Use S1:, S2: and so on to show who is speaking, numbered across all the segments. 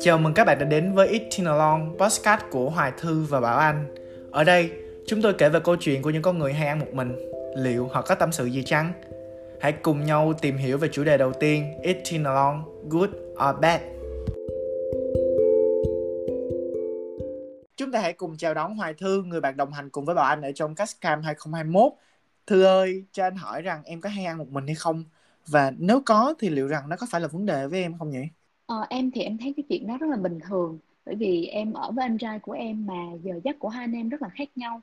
S1: Chào mừng các bạn đã đến với Eating Along, podcast của Hoài Thư và Bảo Anh. Ở đây, chúng tôi kể về câu chuyện của những con người hay ăn một mình. Liệu họ có tâm sự gì chăng? Hãy cùng nhau tìm hiểu về chủ đề đầu tiên, Eating Along, Good or Bad. Chúng ta hãy cùng chào đón Hoài Thư, người bạn đồng hành cùng với Bảo Anh ở trong Cascam 2021. Thư ơi, cho anh hỏi rằng em có hay ăn một mình hay không? Và nếu có thì liệu rằng nó có phải là vấn đề với em không nhỉ?
S2: Ờ, em thì em thấy cái chuyện đó rất là bình thường. Bởi vì em ở với anh trai của em mà giờ giấc của hai anh em rất là khác nhau.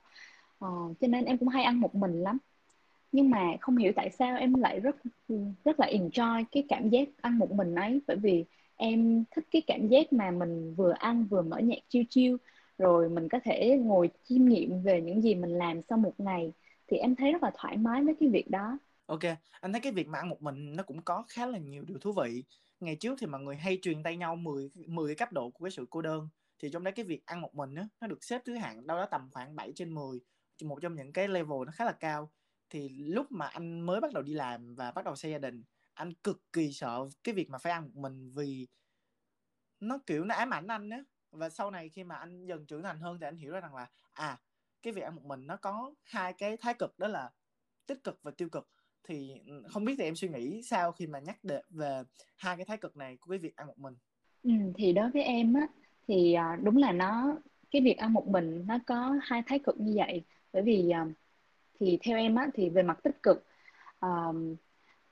S2: Ờ, cho nên em cũng hay ăn một mình lắm. Nhưng mà không hiểu tại sao em lại rất rất là enjoy cái cảm giác ăn một mình ấy. Bởi vì em thích cái cảm giác mà mình vừa ăn vừa mở nhạc chiêu chiêu rồi mình có thể ngồi chiêm nghiệm về những gì mình làm sau một ngày. Thì em thấy rất là thoải mái với cái việc đó.
S1: Ok, anh thấy cái việc mà ăn một mình nó cũng có khá là nhiều điều thú vị. Ngày trước thì mọi người hay truyền tay nhau 10 10 cái cấp độ của cái sự cô đơn. Thì trong đấy cái việc ăn một mình á nó được xếp thứ hạng đâu đó tầm khoảng 7 trên 10, một trong những cái level nó khá là cao. Thì lúc mà anh mới bắt đầu đi làm và bắt đầu xây gia đình, anh cực kỳ sợ cái việc mà phải ăn một mình vì nó kiểu nó ám ảnh anh á. Và sau này khi mà anh dần trưởng thành hơn thì anh hiểu ra rằng là à cái việc ăn một mình nó có hai cái thái cực đó là tích cực và tiêu cực thì ừ, không biết thì em suy nghĩ sao khi mà nhắc đề, về hai cái thái cực này của cái việc ăn một mình?
S2: Ừ, thì đối với em á thì à, đúng là nó cái việc ăn một mình nó có hai thái cực như vậy. Bởi vì à, thì theo em á thì về mặt tích cực um,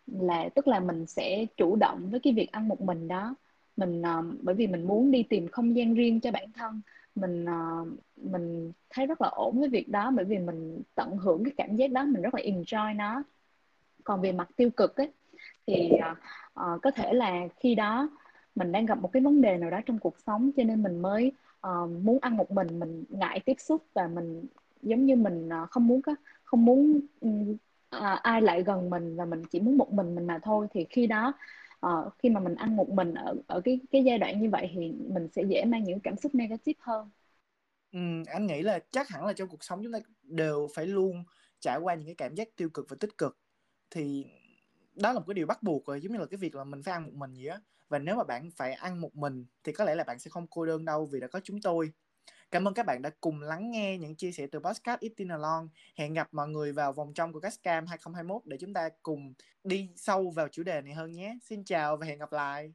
S2: là tức là mình sẽ chủ động với cái việc ăn một mình đó. Mình um, bởi vì mình muốn đi tìm không gian riêng cho bản thân. Mình uh, mình thấy rất là ổn với việc đó bởi vì mình tận hưởng cái cảm giác đó mình rất là enjoy nó còn về mặt tiêu cực ấy thì uh, có thể là khi đó mình đang gặp một cái vấn đề nào đó trong cuộc sống cho nên mình mới uh, muốn ăn một mình mình ngại tiếp xúc và mình giống như mình uh, không muốn có không muốn uh, ai lại gần mình và mình chỉ muốn một mình mình mà thôi thì khi đó uh, khi mà mình ăn một mình ở ở cái cái giai đoạn như vậy thì mình sẽ dễ mang những cảm xúc negative hơn.
S1: Ừ, anh nghĩ là chắc hẳn là trong cuộc sống chúng ta đều phải luôn trải qua những cái cảm giác tiêu cực và tích cực thì đó là một cái điều bắt buộc rồi, giống như là cái việc là mình phải ăn một mình gì á và nếu mà bạn phải ăn một mình thì có lẽ là bạn sẽ không cô đơn đâu vì đã có chúng tôi Cảm ơn các bạn đã cùng lắng nghe những chia sẻ từ podcast Eating Along. Hẹn gặp mọi người vào vòng trong của Cascam 2021 để chúng ta cùng đi sâu vào chủ đề này hơn nhé. Xin chào và hẹn gặp lại.